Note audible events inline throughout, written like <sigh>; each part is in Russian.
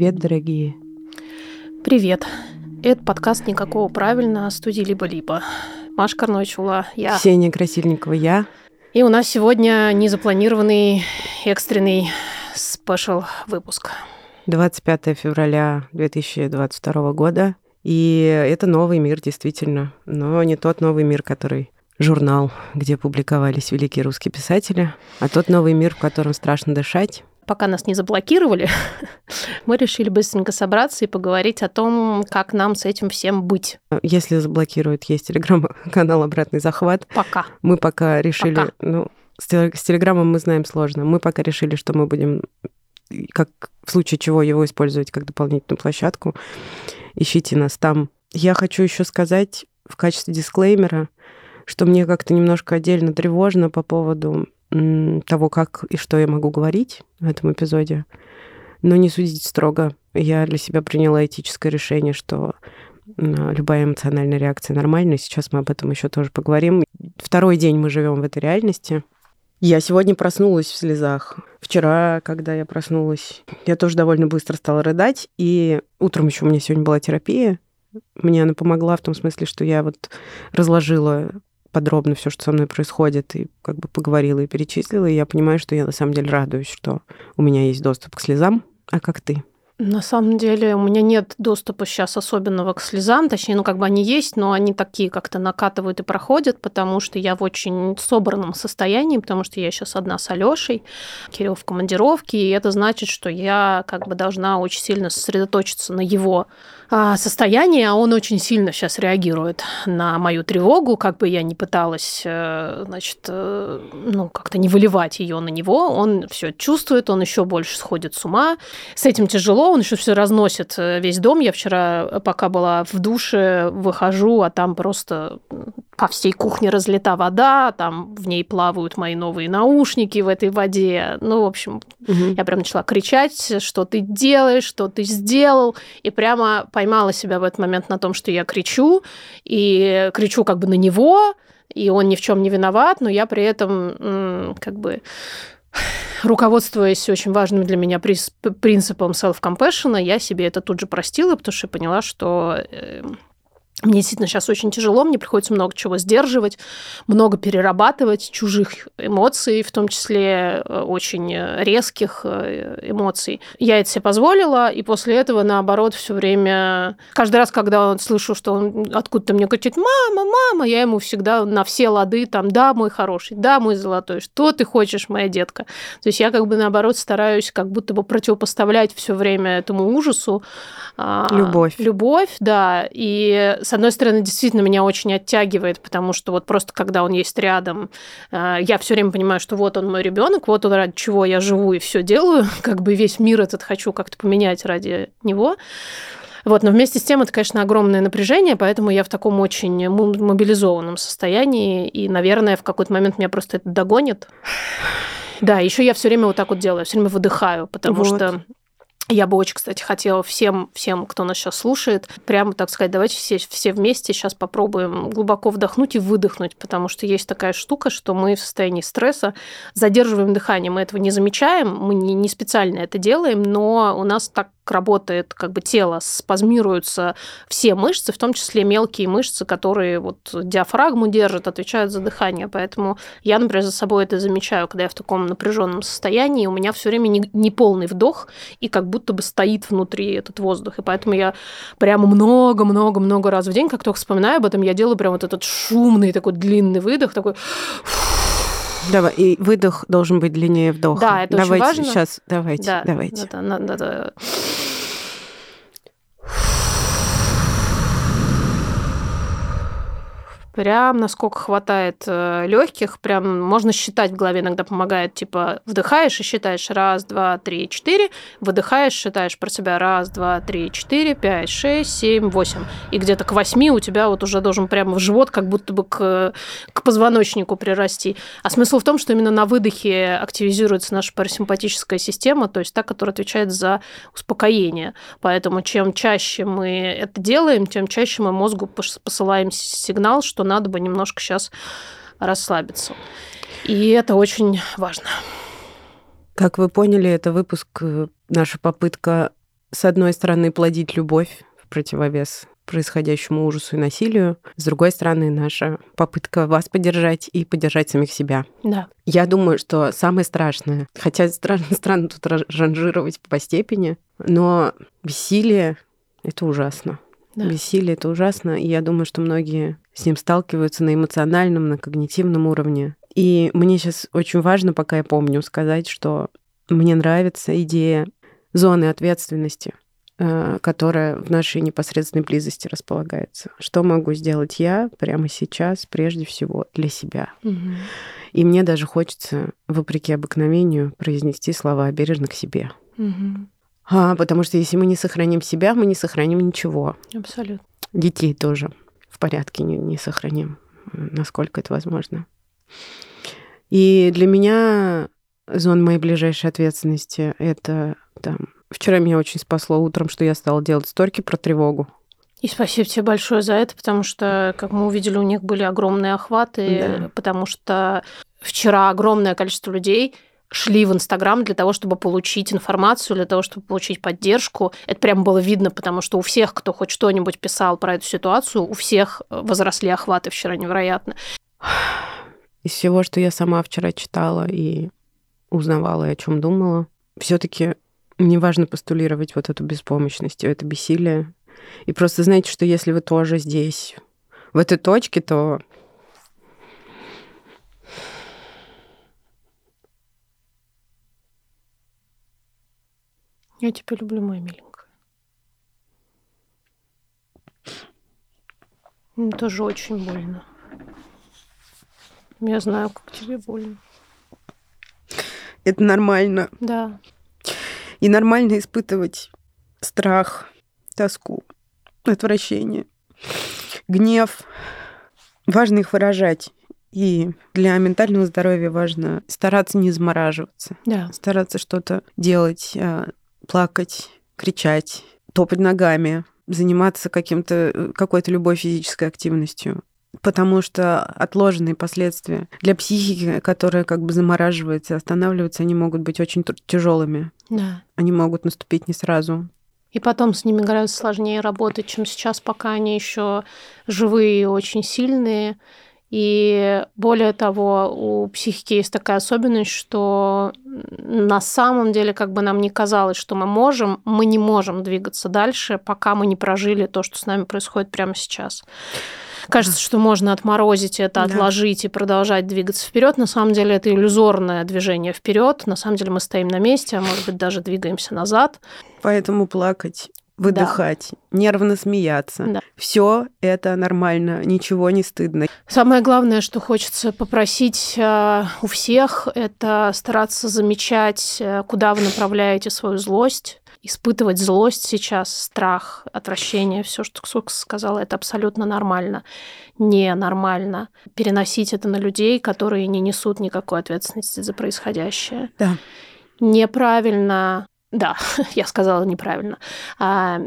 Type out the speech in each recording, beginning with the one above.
Привет, дорогие. Привет. Это подкаст «Никакого правильно» студии «Либо-либо». Маша Карнойчула, я. Ксения Красильникова, я. И у нас сегодня незапланированный экстренный спешл выпуск. 25 февраля 2022 года. И это новый мир, действительно. Но не тот новый мир, который журнал, где публиковались великие русские писатели, а тот новый мир, в котором страшно дышать, пока нас не заблокировали, <laughs> мы решили быстренько собраться и поговорить о том, как нам с этим всем быть. Если заблокируют, есть телеграм-канал «Обратный захват». Пока. Мы пока решили... Пока. Ну, с телеграммом мы знаем сложно. Мы пока решили, что мы будем, как в случае чего, его использовать как дополнительную площадку. Ищите нас там. Я хочу еще сказать в качестве дисклеймера, что мне как-то немножко отдельно тревожно по поводу того, как и что я могу говорить в этом эпизоде. Но не судить строго. Я для себя приняла этическое решение, что любая эмоциональная реакция нормальна. Сейчас мы об этом еще тоже поговорим. Второй день мы живем в этой реальности. Я сегодня проснулась в слезах. Вчера, когда я проснулась, я тоже довольно быстро стала рыдать. И утром еще у меня сегодня была терапия. Мне она помогла в том смысле, что я вот разложила подробно все, что со мной происходит, и как бы поговорила и перечислила, и я понимаю, что я на самом деле радуюсь, что у меня есть доступ к слезам. А как ты? На самом деле у меня нет доступа сейчас особенного к слезам, точнее, ну как бы они есть, но они такие как-то накатывают и проходят, потому что я в очень собранном состоянии, потому что я сейчас одна с Алёшей, Кирилл в командировке, и это значит, что я как бы должна очень сильно сосредоточиться на его состояние, а он очень сильно сейчас реагирует на мою тревогу, как бы я ни пыталась, э, значит, э, ну, как-то не выливать ее на него, он все чувствует, он еще больше сходит с ума. С этим тяжело, он еще все разносит э, весь дом. Я вчера, пока была в душе, выхожу, а там просто по всей кухне разлита вода, там в ней плавают мои новые наушники в этой воде. Ну, в общем, угу. я прям начала кричать, что ты делаешь, что ты сделал, и прямо поймала себя в этот момент на том, что я кричу, и кричу как бы на него, и он ни в чем не виноват, но я при этом как бы руководствуясь очень важным для меня принципом self-compassion, я себе это тут же простила, потому что я поняла, что эм, мне действительно сейчас очень тяжело, мне приходится много чего сдерживать, много перерабатывать чужих эмоций, в том числе э, очень резких э, эмоций. Я это себе позволила, и после этого, наоборот, все время... Каждый раз, когда он слышу, что он откуда-то мне кричит «мама, мама», я ему всегда на все лады там «да, мой хороший, да, мой золотой, что ты хочешь, моя детка?» То есть я как бы, наоборот, стараюсь как будто бы противопоставлять все время этому ужасу. А, любовь. Любовь, да. И с одной стороны, действительно меня очень оттягивает, потому что вот просто когда он есть рядом, э, я все время понимаю, что вот он мой ребенок, вот он ради чего я живу и все делаю, <laughs> как бы весь мир этот хочу как-то поменять ради него. Вот, но вместе с тем это, конечно, огромное напряжение, поэтому я в таком очень мобилизованном состоянии, и, наверное, в какой-то момент меня просто это догонит. Да, еще я все время вот так вот делаю, все время выдыхаю, потому вот. что я бы очень, кстати, хотела всем, всем, кто нас сейчас слушает, прямо, так сказать, давайте все, все вместе сейчас попробуем глубоко вдохнуть и выдохнуть, потому что есть такая штука, что мы в состоянии стресса задерживаем дыхание, мы этого не замечаем, мы не, не специально это делаем, но у нас так работает как бы тело, спазмируются все мышцы, в том числе мелкие мышцы, которые вот диафрагму держат, отвечают за дыхание. Поэтому я, например, за собой это замечаю, когда я в таком напряженном состоянии, у меня все время не, не полный вдох, и как будто бы стоит внутри этот воздух. И поэтому я прямо много-много-много раз в день, как только вспоминаю об этом, я делаю прям вот этот шумный такой длинный выдох, такой... <sniffs> Давай, и выдох должен быть длиннее вдоха. Да, это давайте, очень важно. Сейчас, давайте, да, давайте. Надо, надо, надо. Прям насколько хватает э, легких, прям можно считать в голове иногда помогает, типа вдыхаешь и считаешь раз, два, три, четыре, выдыхаешь, считаешь про себя раз, два, три, четыре, пять, шесть, семь, восемь, и где-то к восьми у тебя вот уже должен прямо в живот как будто бы к, к позвоночнику прирасти. А смысл в том, что именно на выдохе активизируется наша парасимпатическая система, то есть та, которая отвечает за успокоение. Поэтому чем чаще мы это делаем, тем чаще мы мозгу посылаем сигнал, что надо бы немножко сейчас расслабиться. И это очень важно. Как вы поняли, это выпуск, э, наша попытка с одной стороны, плодить любовь в противовес происходящему ужасу и насилию. С другой стороны, наша попытка вас поддержать и поддержать самих себя. Да. Я думаю, что самое страшное, хотя странно, <laughs> странно тут ранжировать по степени, но бессилие — это ужасно. Да. Бессилие — это ужасно, и я думаю, что многие с ним сталкиваются на эмоциональном, на когнитивном уровне. И мне сейчас очень важно, пока я помню, сказать, что мне нравится идея зоны ответственности. Э, которая в нашей непосредственной близости располагается. Что могу сделать я прямо сейчас, прежде всего, для себя? Угу. И мне даже хочется, вопреки обыкновению, произнести слова бережно к себе. Угу. А, потому что если мы не сохраним себя, мы не сохраним ничего. Абсолютно. Детей тоже порядке не, не сохраним, насколько это возможно. И для меня зона моей ближайшей ответственности — это там Вчера меня очень спасло утром, что я стала делать сторки про тревогу. И спасибо тебе большое за это, потому что, как мы увидели, у них были огромные охваты, да. потому что вчера огромное количество людей шли в Инстаграм для того, чтобы получить информацию, для того, чтобы получить поддержку. Это прям было видно, потому что у всех, кто хоть что-нибудь писал про эту ситуацию, у всех возросли охваты вчера невероятно. Из всего, что я сама вчера читала и узнавала, и о чем думала, все-таки мне важно постулировать вот эту беспомощность, это бессилие. И просто знаете, что если вы тоже здесь, в этой точке, то Я тебя люблю, моя миленькая. Мне тоже очень больно. Я знаю, как тебе больно. Это нормально. Да. И нормально испытывать страх, тоску, отвращение, гнев. Важно их выражать. И для ментального здоровья важно стараться не замораживаться, да. стараться что-то делать, а, плакать, кричать, топать ногами, заниматься каким-то, какой-то любой физической активностью потому что отложенные последствия для психики, которая как бы замораживается, останавливается, они могут быть очень тяжелыми. Да. Они могут наступить не сразу. И потом с ними гораздо сложнее работать, чем сейчас, пока они еще живые и очень сильные. И более того, у психики есть такая особенность, что на самом деле, как бы нам ни казалось, что мы можем, мы не можем двигаться дальше, пока мы не прожили то, что с нами происходит прямо сейчас. Кажется, что можно отморозить это, да. отложить и продолжать двигаться вперед. На самом деле это иллюзорное движение вперед. На самом деле мы стоим на месте, а может быть даже двигаемся назад. Поэтому плакать выдыхать, да. нервно смеяться. Да. Все это нормально, ничего не стыдно. Самое главное, что хочется попросить э, у всех, это стараться замечать, э, куда вы направляете свою злость, испытывать злость сейчас, страх, отвращение, все, что Ксукс сказала, это абсолютно нормально. Ненормально. Переносить это на людей, которые не несут никакой ответственности за происходящее. Да. Неправильно да, <laughs> я сказала неправильно. А,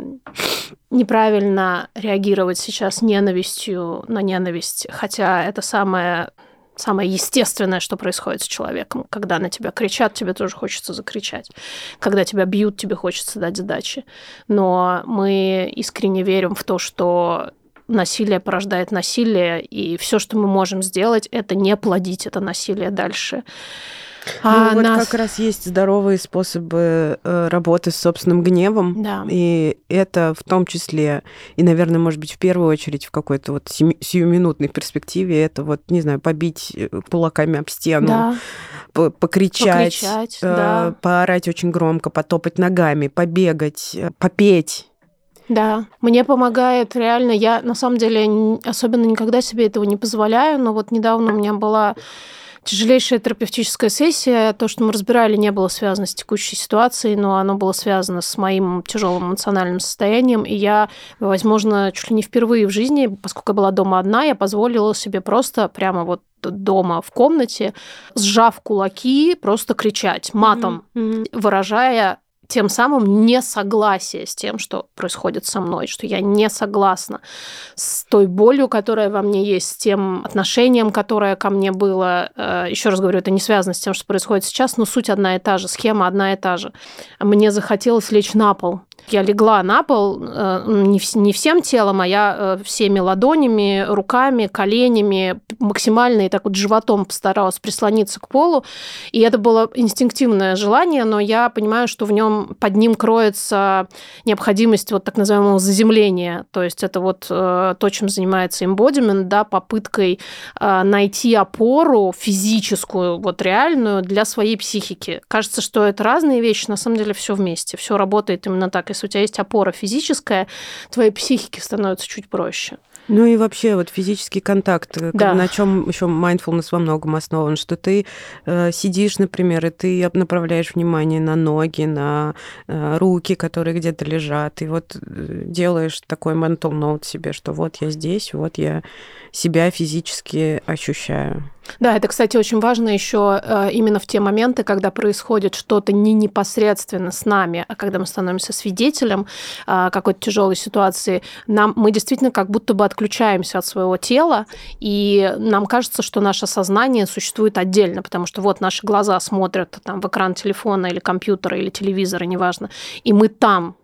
неправильно реагировать сейчас ненавистью на ненависть, хотя это самое самое естественное, что происходит с человеком. Когда на тебя кричат, тебе тоже хочется закричать. Когда тебя бьют, тебе хочется дать сдачи. Но мы искренне верим в то, что насилие порождает насилие, и все, что мы можем сделать, это не плодить это насилие дальше. А ну, вот нас... как раз есть здоровые способы э, работы с собственным гневом. Да. И это в том числе, и, наверное, может быть, в первую очередь в какой-то вот сиюминутной перспективе, это вот, не знаю, побить э, кулаками об стену, да. покричать, покричать э, да. поорать очень громко, потопать ногами, побегать, э, попеть. Да, мне помогает реально. Я на самом деле особенно никогда себе этого не позволяю, но вот недавно у меня была Тяжелейшая терапевтическая сессия, то, что мы разбирали, не было связано с текущей ситуацией, но оно было связано с моим тяжелым эмоциональным состоянием, и я, возможно, чуть ли не впервые в жизни, поскольку я была дома одна, я позволила себе просто прямо вот дома в комнате, сжав кулаки, просто кричать матом, mm-hmm. выражая тем самым несогласие с тем, что происходит со мной, что я не согласна с той болью, которая во мне есть, с тем отношением, которое ко мне было. Э, Еще раз говорю, это не связано с тем, что происходит сейчас, но суть одна и та же, схема одна и та же. Мне захотелось лечь на пол Я легла на пол э, не, всем телом, а я э, всеми ладонями, руками, коленями, максимально и так вот животом постаралась прислониться к полу. И это было инстинктивное желание, но я понимаю, что в нем под ним кроется необходимость вот так называемого заземления. То есть это вот э, то, чем занимается embodiment, да, попыткой найти опору физическую, вот реальную для своей психики. Кажется, что это разные вещи, на самом деле все вместе, все работает именно так. Если у тебя есть опора физическая, твоей психике становится чуть проще. Ну и вообще вот физический контакт, э, да. на чем еще mindfulness во многом основан, что ты э, сидишь, например, и ты направляешь внимание на ноги, на э, руки, которые где-то лежат, и вот э, делаешь такой mental note себе, что вот я здесь, вот я себя физически ощущаю. Да, это, кстати, очень важно еще э, именно в те моменты, когда происходит что-то не непосредственно с нами, а когда мы становимся свидетелем э, какой-то тяжелой ситуации, нам мы действительно как будто бы отключаемся от своего тела, и нам кажется, что наше сознание существует отдельно, потому что вот наши глаза смотрят там в экран телефона или компьютера или телевизора, неважно, и мы там,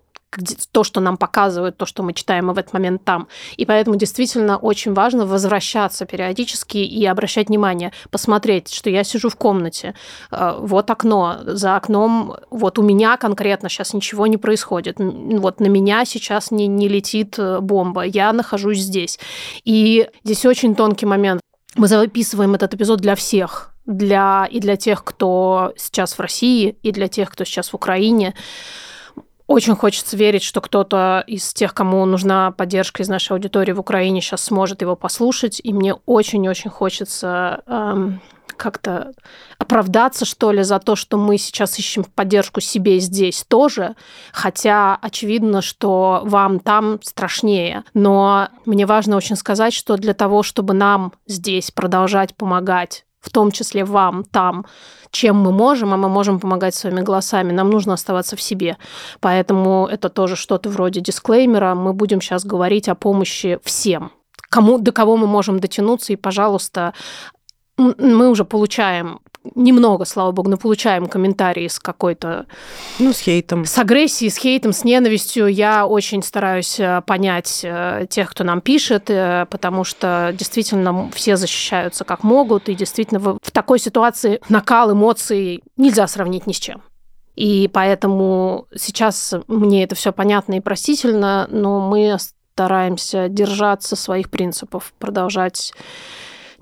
то, что нам показывают, то, что мы читаем, мы в этот момент там. И поэтому действительно очень важно возвращаться периодически и обращать внимание, посмотреть, что я сижу в комнате, э, вот окно, за окном, вот у меня конкретно сейчас ничего не происходит, вот на меня сейчас не, не летит э, бомба, я нахожусь здесь. И здесь очень тонкий момент. Мы записываем этот эпизод для всех, для, и для тех, кто сейчас в России, и для тех, кто сейчас в Украине. Очень хочется верить, что кто-то из тех, кому нужна поддержка из нашей аудитории в Украине, сейчас сможет его послушать. И мне очень-очень хочется эм, как-то оправдаться, что ли, за то, что мы сейчас ищем поддержку себе здесь тоже. Хотя очевидно, что вам там страшнее. Но мне важно очень сказать, что для того, чтобы нам здесь продолжать помогать в том числе вам там, чем мы можем, а мы можем помогать своими голосами, нам нужно оставаться в себе. Поэтому это тоже что-то вроде дисклеймера. Мы будем сейчас говорить о помощи всем, кому, до кого мы можем дотянуться, и, пожалуйста, мы уже получаем немного, слава богу, но получаем комментарии с какой-то... Ну, с хейтом. С агрессией, с хейтом, с ненавистью. Я очень стараюсь э, понять э, тех, кто нам пишет, э, потому что действительно все защищаются как могут, и действительно в такой ситуации накал эмоций нельзя сравнить ни с чем. И поэтому сейчас мне это все понятно и простительно, но мы стараемся держаться своих принципов, продолжать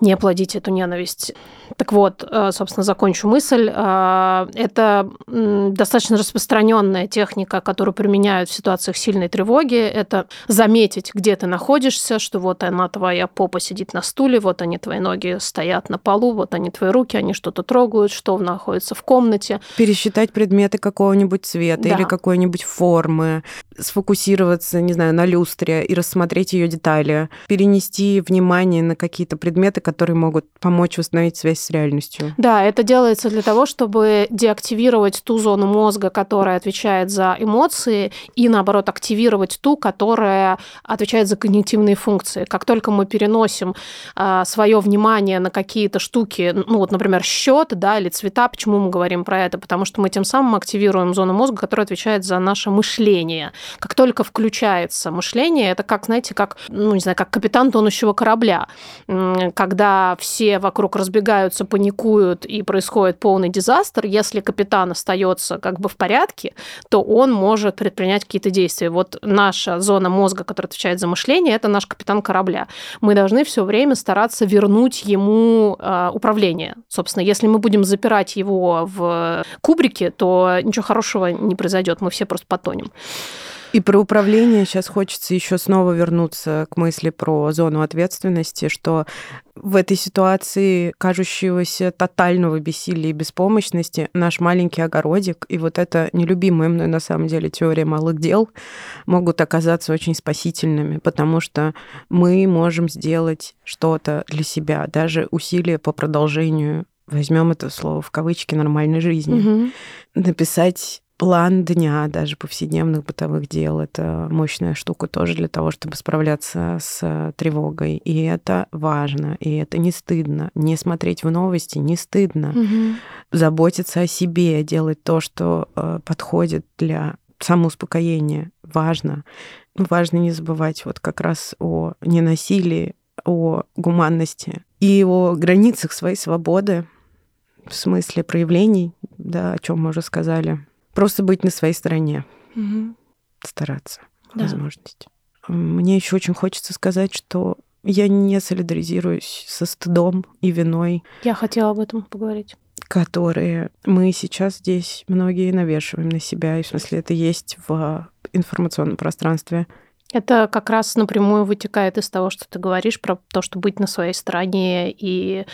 не плодить эту ненависть. Так вот, э, собственно, закончу мысль. Э, это достаточно распространенная техника, которую применяют в ситуациях сильной тревоги. Это заметить, где ты находишься, что вот она, твоя попа сидит на стуле, вот они, твои ноги стоят на полу, вот они, твои руки, они что-то трогают, что находится в комнате. Пересчитать предметы какого-нибудь цвета да. или какой-нибудь формы, сфокусироваться, не знаю, на люстре и рассмотреть ее детали, перенести внимание на какие-то предметы, которые могут помочь восстановить связь с реальностью. Да, это делается для того, чтобы деактивировать ту зону мозга, которая отвечает за эмоции, и наоборот активировать ту, которая отвечает за когнитивные функции. Как только мы переносим а, свое внимание на какие-то штуки, ну вот, например, счет, да, или цвета, почему мы говорим про это? Потому что мы тем самым активируем зону мозга, которая отвечает за наше мышление. Как только включается мышление, это как, знаете, как, ну не знаю, как капитан тонущего корабля, когда все вокруг разбегаются разбегаются, паникуют и происходит полный дизастер, если капитан остается как бы в порядке, то он может предпринять какие-то действия. Вот наша зона мозга, которая отвечает за мышление, это наш капитан корабля. Мы должны все время стараться вернуть ему э, управление. Собственно, если мы будем запирать его в кубрике, то ничего хорошего не произойдет, мы все просто потонем. И про управление сейчас хочется еще снова вернуться к мысли про зону ответственности, что в этой ситуации кажущегося тотального бессилия и беспомощности наш маленький огородик и вот эта нелюбимая мной на самом деле теория малых дел могут оказаться очень спасительными, потому что мы можем сделать что-то для себя, даже усилия по продолжению возьмем это слово в кавычки нормальной жизни, угу. написать план дня, даже повседневных бытовых дел. Это мощная штука тоже для того, чтобы справляться с тревогой. И это важно, и это не стыдно. Не смотреть в новости не стыдно. Угу. Заботиться о себе, делать то, что э, подходит для самоуспокоение важно. Важно не забывать вот как раз о ненасилии, о гуманности и о границах своей свободы, в смысле проявлений, да, о чем мы уже сказали. Просто быть на своей стороне, угу. стараться, да. возможность. Мне еще очень хочется сказать, что я не солидаризируюсь со стыдом и виной. Я хотела об этом поговорить которые мы сейчас здесь многие навешиваем на себя, и в смысле это есть в информационном пространстве. Это как раз напрямую вытекает из того, что ты говоришь про то, что быть на своей стороне и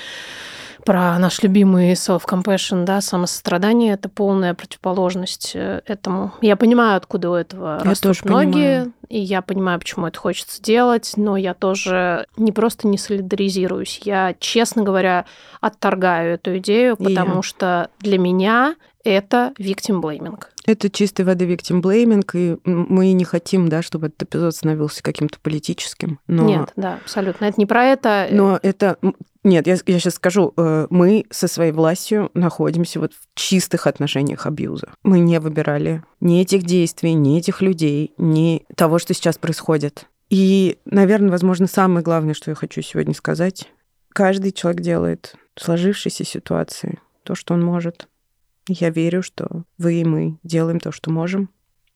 про наш любимый self-compassion, да, самосострадание, это полная противоположность э, этому. Я понимаю, откуда у этого я растут тоже ноги, понимаю. и я понимаю, почему это хочется делать, но я тоже не просто не солидаризируюсь, я, честно говоря, отторгаю эту идею, потому я. что для меня это victim blaming. Это чистой воды victim blaming, и мы не хотим, да, чтобы этот эпизод становился каким-то политическим. Но... Нет, да, абсолютно. Это не про это. Но это нет, я, я сейчас скажу, э, мы со своей властью находимся вот в чистых отношениях абьюза. Мы не выбирали ни этих действий, ни этих людей, ни того, что сейчас происходит. И, наверное, возможно, самое главное, что я хочу сегодня сказать, каждый человек делает в сложившейся ситуации то, что он может. Я верю, что вы и мы делаем то, что можем.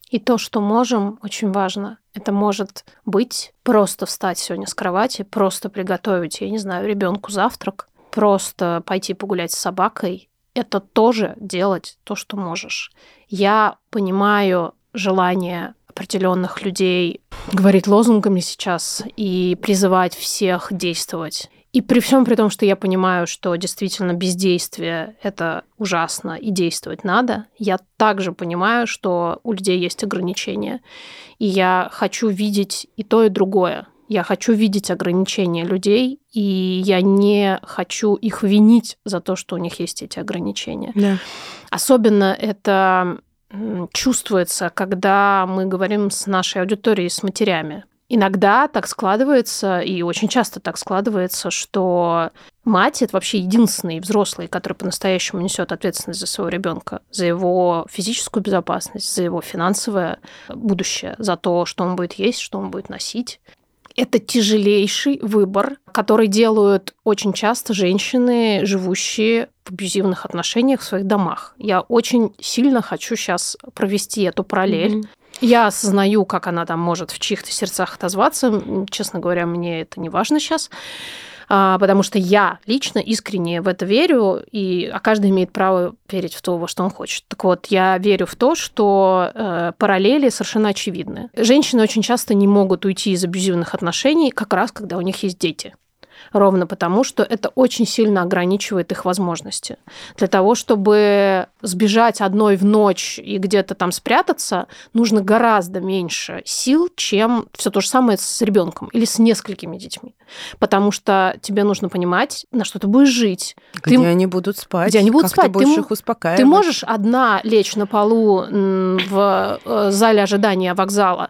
И то, что можем, очень важно. Это может быть просто встать сегодня с кровати, просто приготовить, я не знаю, ребенку завтрак, просто пойти погулять с собакой. Это тоже делать то, что можешь. Я понимаю желание определенных людей говорить лозунгами сейчас и призывать всех действовать. И при всем при том, что я понимаю, что действительно бездействие — это ужасно и действовать надо, я также понимаю, что у людей есть ограничения. И я хочу видеть и то, и другое. Я хочу видеть ограничения людей, и я не хочу их винить за то, что у них есть эти ограничения. Да. Особенно это чувствуется, когда мы говорим с нашей аудиторией, с матерями. Иногда так складывается, и очень часто так складывается, что мать это вообще единственный взрослый, который по-настоящему несет ответственность за своего ребенка, за его физическую безопасность, за его финансовое будущее, за то, что он будет есть, что он будет носить. Это тяжелейший выбор, который делают очень часто женщины, живущие в абьюзивных отношениях в своих домах. Я очень сильно хочу сейчас провести эту параллель. Mm-hmm. Я осознаю, как она там может в чьих-то сердцах отозваться. Честно говоря, мне это не важно сейчас а, потому что я лично искренне в это верю, и а каждый имеет право верить в то, во что он хочет. Так вот, я верю в то, что э, параллели совершенно очевидны. Женщины очень часто не могут уйти из абьюзивных отношений как раз, когда у них есть дети ровно потому, что это очень сильно ограничивает их возможности. Для того, чтобы сбежать одной в ночь и где-то там спрятаться, нужно гораздо меньше сил, чем все то же самое с ребенком или с несколькими детьми. Потому что тебе нужно понимать, на что ты будешь жить. Где ты, они будут спать. Где они будут спать. Ты будешь ты, их успокаивать. Ты можешь одна лечь на полу в э, зале ожидания вокзала,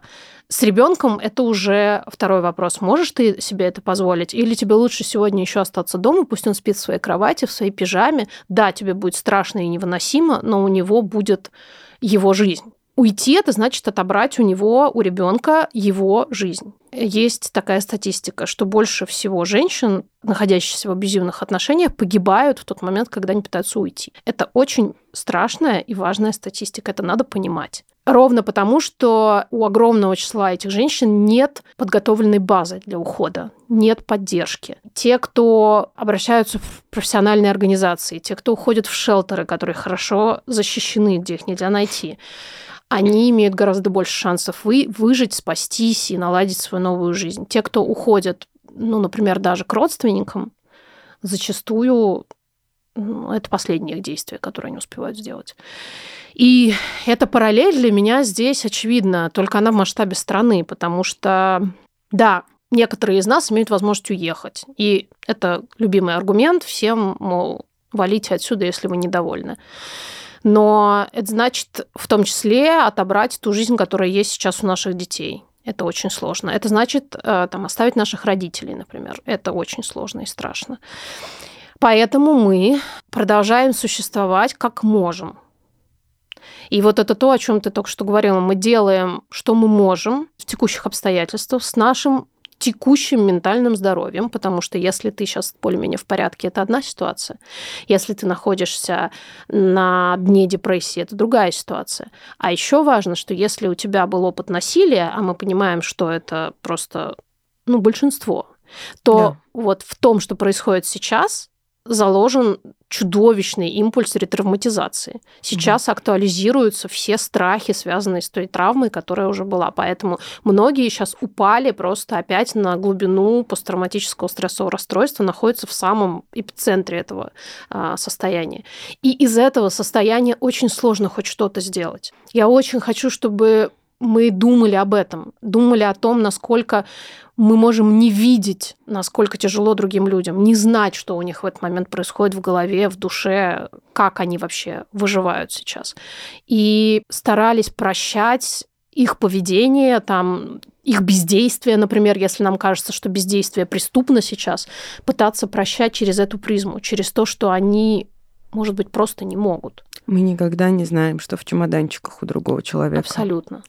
с ребенком это уже второй вопрос. Можешь ты себе это позволить? Или тебе лучше сегодня еще остаться дома, пусть он спит в своей кровати, в своей пижаме. Да, тебе будет страшно и невыносимо, но у него будет его жизнь. Уйти это значит отобрать у него, у ребенка его жизнь. Есть такая статистика, что больше всего женщин, находящихся в абьюзивных отношениях, погибают в тот момент, когда они пытаются уйти. Это очень страшная и важная статистика, это надо понимать. Ровно потому, что у огромного числа этих женщин нет подготовленной базы для ухода, нет поддержки. Те, кто обращаются в профессиональные организации, те, кто уходят в шелтеры, которые хорошо защищены, где их нельзя найти, они имеют гораздо больше шансов вы, выжить, спастись и наладить свою новую жизнь. Те, кто уходят, ну, например, даже к родственникам, зачастую это последнее их действие, которое они успевают сделать. И эта параллель для меня здесь очевидна, только она в масштабе страны, потому что, да, некоторые из нас имеют возможность уехать. И это любимый аргумент всем, мол, валите отсюда, если вы недовольны. Но это значит в том числе отобрать ту жизнь, которая есть сейчас у наших детей. Это очень сложно. Это значит э, там, оставить наших родителей, например. Это очень сложно и страшно. Поэтому мы продолжаем существовать как можем. И вот это то, о чем ты только что говорила. Мы делаем, что мы можем в текущих обстоятельствах с нашим текущим ментальным здоровьем, потому что если ты сейчас более-менее в порядке, это одна ситуация. Если ты находишься на дне депрессии, это другая ситуация. А еще важно, что если у тебя был опыт насилия, а мы понимаем, что это просто ну, большинство, то да. вот в том, что происходит сейчас, заложен чудовищный импульс ретравматизации. Сейчас mm-hmm. актуализируются все страхи, связанные с той травмой, которая уже была. Поэтому многие сейчас упали просто опять на глубину посттравматического стрессового расстройства, находятся в самом эпицентре этого а, состояния. И из этого состояния очень сложно хоть что-то сделать. Я очень хочу, чтобы мы думали об этом, думали о том, насколько мы можем не видеть, насколько тяжело другим людям, не знать, что у них в этот момент происходит в голове, в душе, как они вообще выживают сейчас. И старались прощать их поведение, там, их бездействие, например, если нам кажется, что бездействие преступно сейчас, пытаться прощать через эту призму, через то, что они, может быть, просто не могут. Мы никогда не знаем, что в чемоданчиках у другого человека. Абсолютно.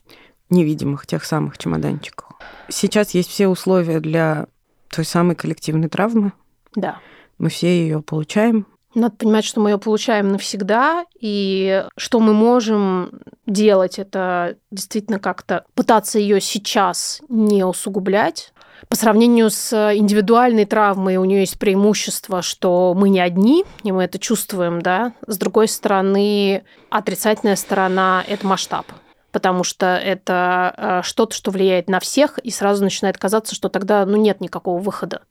Невидимых, тех самых чемоданчиках. Сейчас есть все условия для той самой коллективной травмы. Да. Мы все ее получаем. Надо понимать, что мы ее получаем навсегда, и что мы можем делать, это действительно как-то пытаться ее сейчас не усугублять. По сравнению с индивидуальной травмой у нее есть преимущество, что мы не одни, и мы это чувствуем, да. С другой стороны, отрицательная сторона – это масштаб потому что это э, что-то, что влияет на всех, и сразу начинает казаться, что тогда ну, нет никакого выхода.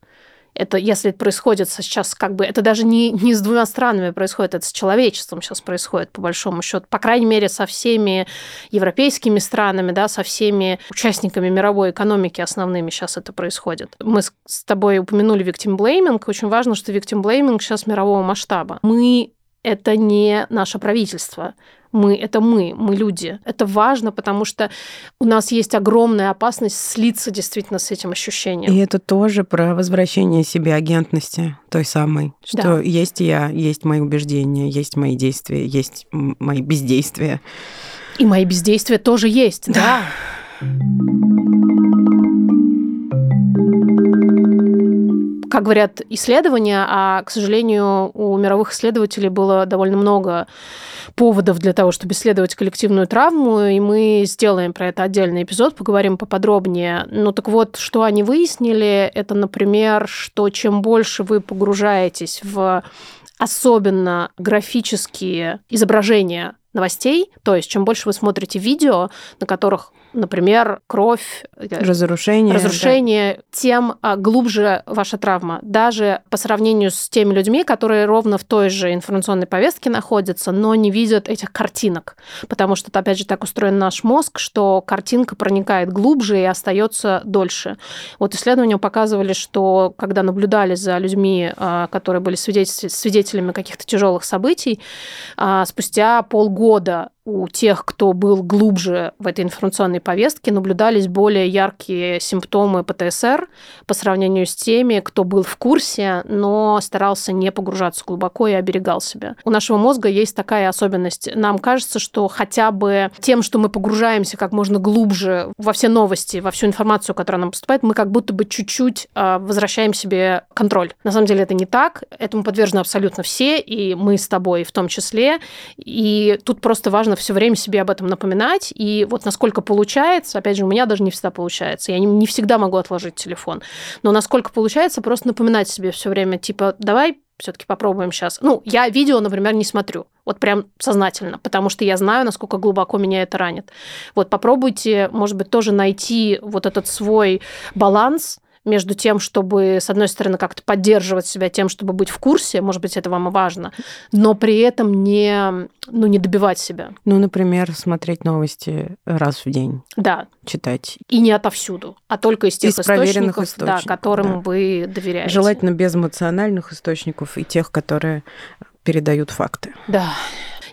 Это если это происходит сейчас, как бы, это даже не, не с двумя странами происходит, это с человечеством сейчас происходит, по большому счету. По крайней мере, со всеми европейскими странами, да, со всеми участниками мировой экономики основными сейчас это происходит. Мы с тобой упомянули victim blaming. Очень важно, что victim blaming сейчас мирового масштаба. Мы это не наше правительство. Мы — это мы, мы люди. Это важно, потому что у нас есть огромная опасность слиться действительно с этим ощущением. И это тоже про возвращение себе агентности той самой, что да. есть я, есть мои убеждения, есть мои действия, есть мои бездействия. И мои бездействия тоже есть, да. <laughs> как говорят исследования, а, к сожалению, у мировых исследователей было довольно много поводов для того, чтобы исследовать коллективную травму, и мы сделаем про это отдельный эпизод, поговорим поподробнее. Ну так вот, что они выяснили, это, например, что чем больше вы погружаетесь в особенно графические изображения новостей, то есть чем больше вы смотрите видео, на которых например, кровь, э, разрушение, разрушение да. тем а, глубже ваша травма. Даже по сравнению с теми людьми, которые ровно в той же информационной повестке находятся, но не видят этих картинок. Потому что, опять же, так устроен наш мозг, что картинка проникает глубже и остается дольше. Вот исследования показывали, что когда наблюдали за людьми, а, которые были свидетелями каких-то тяжелых событий, а, спустя полгода у тех, кто был глубже в этой информационной повестке, наблюдались более яркие симптомы ПТСР по сравнению с теми, кто был в курсе, но старался не погружаться глубоко и оберегал себя. У нашего мозга есть такая особенность. Нам кажется, что хотя бы тем, что мы погружаемся как можно глубже во все новости, во всю информацию, которая нам поступает, мы как будто бы чуть-чуть а, возвращаем себе контроль. На самом деле это не так. Этому подвержены абсолютно все, и мы с тобой в том числе. И тут просто важно все время себе об этом напоминать. И вот насколько получается, опять же, у меня даже не всегда получается. Я не, не всегда могу отложить телефон. Но насколько получается, просто напоминать себе все время, типа, давай все-таки попробуем сейчас. Ну, я видео, например, не смотрю. Вот прям сознательно, потому что я знаю, насколько глубоко меня это ранит. Вот попробуйте, может быть, тоже найти вот этот свой баланс между тем, чтобы, с одной стороны, как-то поддерживать себя тем, чтобы быть в курсе, может быть, это вам и важно, но при этом не, ну, не добивать себя. Ну, например, смотреть новости раз в день. Да. Читать. И не отовсюду, а только из тех из источников, источников да, которым да. вы доверяете. Желательно без эмоциональных источников и тех, которые передают факты. Да.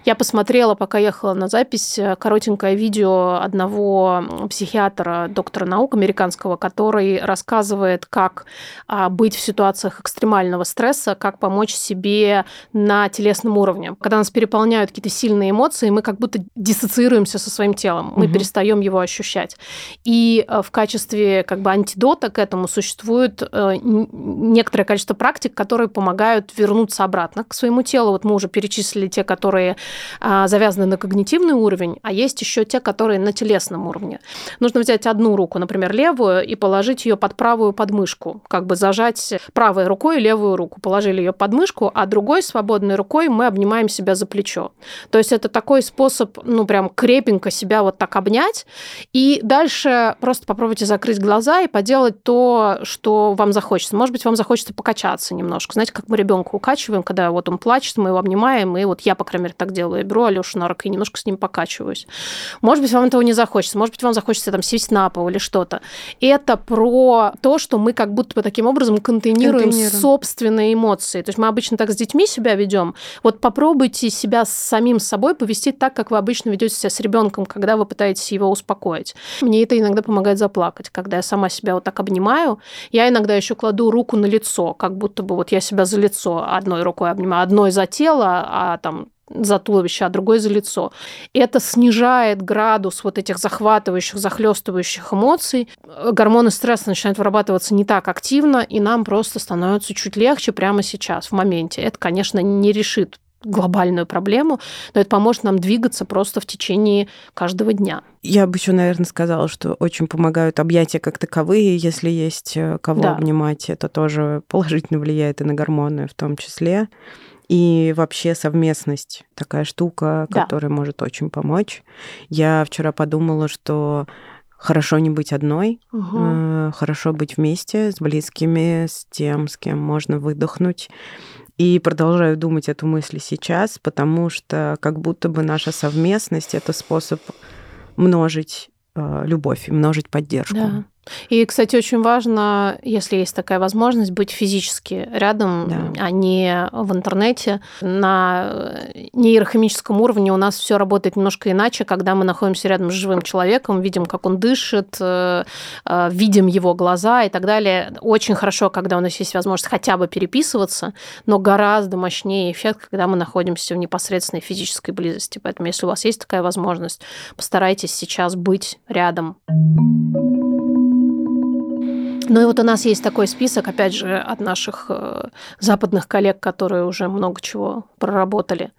Я посмотрела, пока ехала на запись, э, коротенькое видео одного психиатра, доктора наук американского, который рассказывает, как а, быть в ситуациях экстремального стресса, как помочь себе на телесном уровне. Когда нас переполняют какие-то сильные эмоции, мы как будто диссоциируемся со своим телом, мы угу. перестаем его ощущать. И э, в качестве как бы антидота к этому существует э, некоторое количество практик, которые помогают вернуться обратно к своему телу. Вот мы уже перечислили те, которые завязаны на когнитивный уровень, а есть еще те, которые на телесном уровне. Нужно взять одну руку, например, левую, и положить ее под правую подмышку, как бы зажать правой рукой левую руку, положили ее под мышку, а другой свободной рукой мы обнимаем себя за плечо. То есть это такой способ, ну прям крепенько себя вот так обнять, и дальше просто попробуйте закрыть глаза и поделать то, что вам захочется. Может быть, вам захочется покачаться немножко. Знаете, как мы ребенка укачиваем, когда вот он плачет, мы его обнимаем, и вот я, по крайней мере, так делаю. Я беру Алёшу на руки и немножко с ним покачиваюсь. Может быть, вам этого не захочется. Может быть, вам захочется там сесть на пол или что-то. Это про то, что мы как будто бы таким образом контейнируем, контейнируем собственные эмоции. То есть мы обычно так с детьми себя ведем. Вот попробуйте себя с самим собой повести так, как вы обычно ведете себя с ребенком, когда вы пытаетесь его успокоить. Мне это иногда помогает заплакать, когда я сама себя вот так обнимаю. Я иногда еще кладу руку на лицо, как будто бы вот я себя за лицо одной рукой обнимаю, одной за тело, а там за туловище, а другой за лицо. Это снижает градус вот этих захватывающих, захлестывающих эмоций. Гормоны стресса начинают вырабатываться не так активно, и нам просто становится чуть легче прямо сейчас, в моменте. Это, конечно, не решит глобальную проблему, но это поможет нам двигаться просто в течение каждого дня. Я бы еще, наверное, сказала, что очень помогают объятия как таковые, если есть э, кого да. обнимать, это тоже положительно влияет и на гормоны в том числе. И вообще совместность такая штука, да. которая может очень помочь. Я вчера подумала, что хорошо не быть одной, угу. хорошо быть вместе с близкими, с тем, с кем можно выдохнуть. И продолжаю думать эту мысль сейчас, потому что как будто бы наша совместность это способ множить э, любовь и множить поддержку. Да. И, кстати, очень важно, если есть такая возможность, быть физически рядом, да. а не в интернете. На нейрохимическом уровне у нас все работает немножко иначе, когда мы находимся рядом с живым человеком, видим, как он дышит, э, э, видим его глаза и так далее. Очень хорошо, когда у нас есть возможность хотя бы переписываться, но гораздо мощнее эффект, когда мы находимся в непосредственной физической близости. Поэтому, если у вас есть такая возможность, постарайтесь сейчас быть рядом. Ну и вот у нас есть такой список, опять же, от наших э, западных коллег, которые уже много чего проработали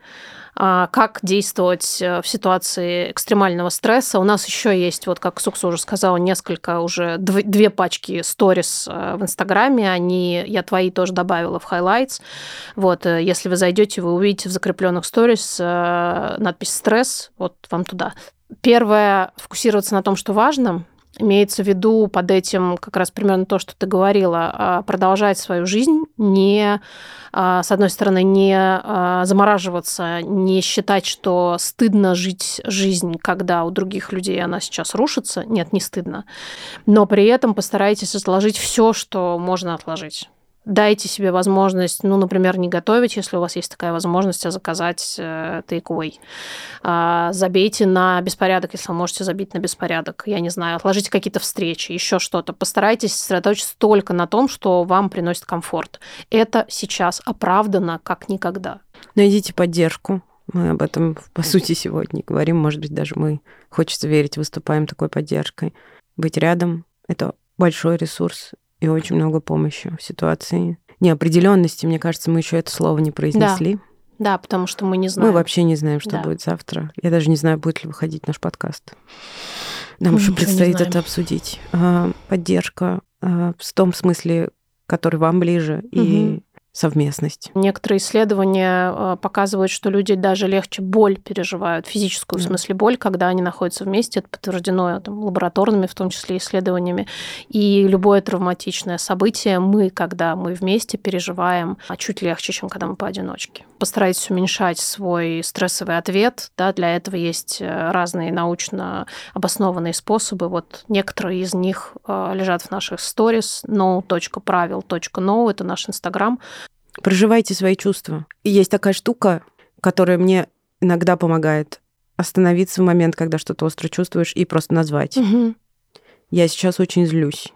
а, как действовать э, в ситуации экстремального стресса. У нас еще есть, вот как Сукса уже сказала, несколько уже две пачки сторис э, в Инстаграме. Они, я твои тоже добавила в highlights. Вот, если вы зайдете, вы увидите в закрепленных сторис надпись стресс. Вот вам туда. Первое, фокусироваться на том, что важно, Имеется в виду под этим как раз примерно то, что ты говорила, а, продолжать свою жизнь, не, а, с одной стороны, не а, замораживаться, не считать, что стыдно жить жизнь, когда у других людей она сейчас рушится. Нет, не стыдно. Но при этом постарайтесь отложить все, что можно отложить дайте себе возможность, ну, например, не готовить, если у вас есть такая возможность, а заказать э, takeaway. А, забейте на беспорядок, если вы можете забить на беспорядок. Я не знаю, отложите какие-то встречи, еще что-то. Постарайтесь сосредоточиться только на том, что вам приносит комфорт. Это сейчас оправдано как никогда. Найдите поддержку. Мы об этом, по сути, сегодня говорим. Может быть, даже мы, хочется верить, выступаем такой поддержкой. Быть рядом — это большой ресурс и очень много помощи в ситуации неопределенности. Мне кажется, мы еще это слово не произнесли. Да. Да, потому что мы не знаем. Мы вообще не знаем, что да. будет завтра. Я даже не знаю, будет ли выходить наш подкаст. Нам мы еще предстоит это обсудить. А, поддержка а, в том смысле, который вам ближе, угу. и совместность. Некоторые исследования э, показывают, что люди даже легче боль переживают, физическую, да. в смысле боль, когда они находятся вместе. Это подтверждено там, лабораторными, в том числе, исследованиями. И любое травматичное событие мы, когда мы вместе, переживаем а чуть легче, чем когда мы поодиночке. Постарайтесь уменьшать свой стрессовый ответ. Да, для этого есть э, разные научно обоснованные способы. Вот некоторые из них э, лежат в наших сторис no.правил.no, это наш Инстаграм. Проживайте свои чувства. И есть такая штука, которая мне иногда помогает остановиться в момент, когда что-то остро чувствуешь, и просто назвать. Мгм. Я сейчас очень злюсь.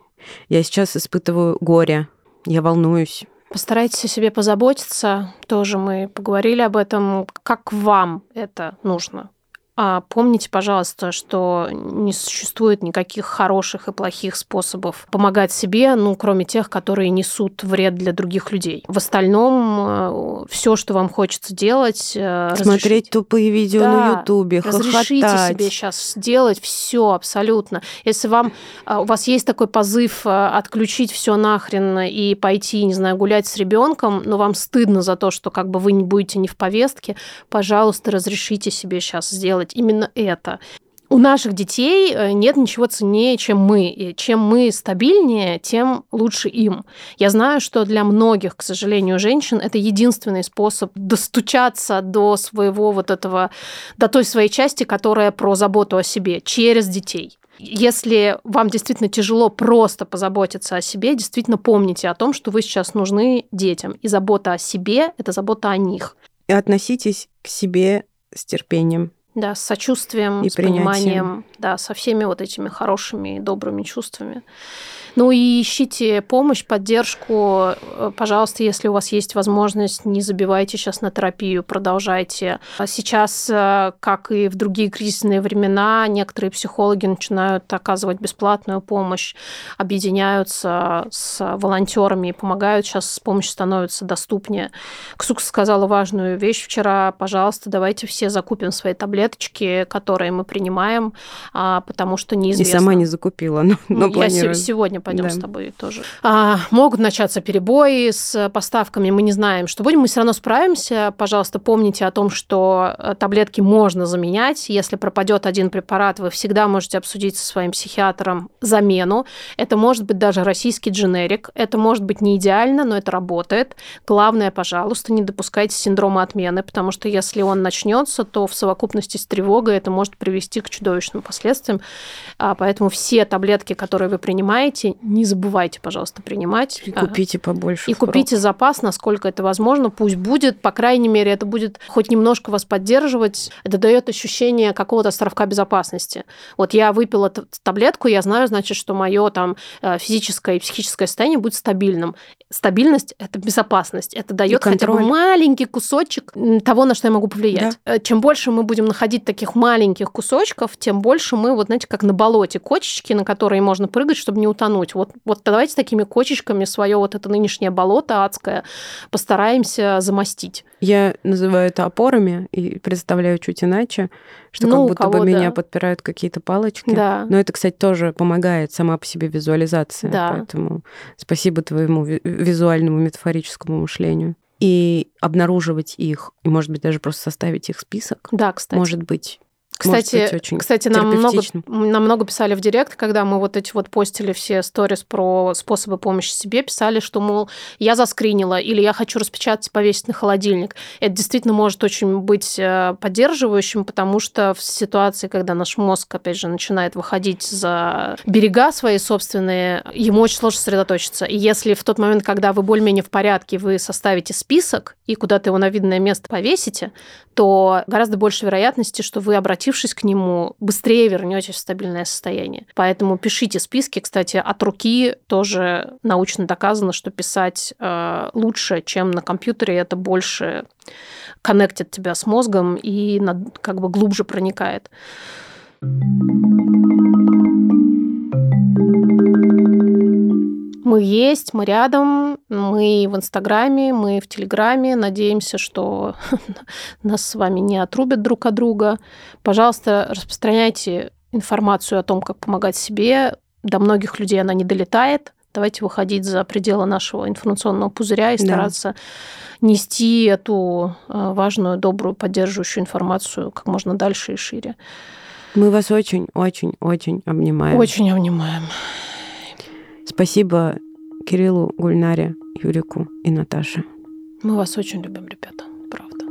Я сейчас испытываю горе. Я волнуюсь. Постарайтесь о себе позаботиться. Тоже мы поговорили об этом. Как вам это нужно? А помните, пожалуйста, что не существует никаких хороших и плохих способов помогать себе, ну, кроме тех, которые несут вред для других людей. В остальном все, что вам хочется делать, э, Смотреть разрешите- тупые видео Да, на Ютубе, Разрешите хохотать. себе сейчас сделать все абсолютно. Если вам а, у вас есть такой позыв отключить все нахрен и пойти, не знаю, гулять с ребенком, но вам стыдно за то, что как бы вы не будете не в повестке, пожалуйста, разрешите себе сейчас сделать именно это. У наших детей э, нет ничего ценнее, чем мы. И чем мы стабильнее, тем лучше им. Я знаю, что для многих, к сожалению, женщин это единственный способ достучаться до своего вот этого, до той своей части, которая про заботу о себе через детей. Если вам действительно тяжело просто позаботиться о себе, действительно помните о том, что вы сейчас нужны детям. И забота о себе – это забота о них. И относитесь к себе с терпением. Да, с сочувствием, И с пониманием, принятием. да, со всеми вот этими хорошими и добрыми чувствами. Ну и ищите помощь, поддержку. Э, Пожалуйста, если у вас есть возможность, не забивайте сейчас на терапию, продолжайте. А Сейчас, э, как и в другие кризисные времена, некоторые психологи начинают оказывать бесплатную помощь, объединяются с волонтерами и помогают. Сейчас помощь становится доступнее. Ксукс сказала важную вещь вчера. Пожалуйста, давайте все закупим свои таблеточки, которые мы принимаем, а, потому что И неизвестно. сама не закупила, но, Ну, но я планирую. се- сегодня пойдем Да. с тобой тоже. А, могут начаться перебои с поставками, мы не знаем, что будем, мы все равно справимся. Пожалуйста, помните о том, что э, таблетки можно заменять. Если пропадет один препарат, вы всегда можете обсудить со своим психиатром замену. Это может быть даже российский дженерик. Это может быть не идеально, но это работает. Главное, пожалуйста, не допускайте синдрома отмены, потому что если он начнется, то в совокупности с тревогой это может привести к чудовищным последствиям. А, Поэтому все таблетки, которые вы принимаете, не забывайте, пожалуйста, принимать. И А, купите побольше. и впрок. купите запас, насколько это возможно, пусть будет, по крайней мере, это будет хоть немножко вас поддерживать, это дает ощущение какого-то островка безопасности. Вот я выпила таблетку, я знаю, значит, что мое там э, физическое и психическое состояние будет стабильным. Стабильность – это безопасность, это дает хотя бы маленький кусочек того, на что я могу повлиять. Э, Чем больше мы будем находить таких маленьких кусочков, тем больше мы, вот знаете, как на болоте, кочечки, на которые можно прыгать, чтобы не утонуть. Вот, вот давайте такими кочечками свое вот это нынешнее болото адское постараемся замостить. Я называю это опорами и представляю чуть иначе, что Ну, как будто бы кого, меня да. подпирают какие-то палочки. Да. Но это, кстати, тоже помогает сама по себе визуализация. Да. Поэтому спасибо твоему ви- визуальному метафорическому мышлению. И обнаруживать их, и, может быть, даже просто составить их список, Да, кстати. может быть, Кстати, может быть очень кстати нам, много, нам много писали в директ, когда мы вот эти вот постили все сторис про способы помощи себе, писали, что, мол, я заскринила или я хочу распечатать и повесить на холодильник. Это действительно может очень быть э, поддерживающим, потому что в ситуации, когда наш мозг, опять же, начинает выходить за берега свои собственные, ему очень сложно сосредоточиться. И если в тот момент, когда вы более-менее в порядке, вы составите список и куда-то его на видное место повесите, то гораздо больше вероятности, что вы, обратившись к нему, быстрее вернетесь в стабильное состояние. Поэтому пишите списки. Кстати, от руки тоже научно доказано, что писать э, лучше, чем на компьютере. Это больше коннектит тебя с мозгом и над- как бы глубже проникает. Мы есть, мы рядом, мы в Инстаграме, мы в Телеграме. Надеемся, что <laughs> нас с вами не отрубят друг от друга. Пожалуйста, распространяйте информацию о том, как помогать себе. До многих людей она не долетает. Давайте выходить за пределы нашего информационного пузыря и Да. стараться нести эту э, важную, добрую, поддерживающую информацию как можно дальше и шире. Мы вас очень-очень-очень обнимаем. Очень обнимаем. Спасибо Кириллу, Гульнаре, Юрику и Наташе. Мы вас очень любим, ребята, правда.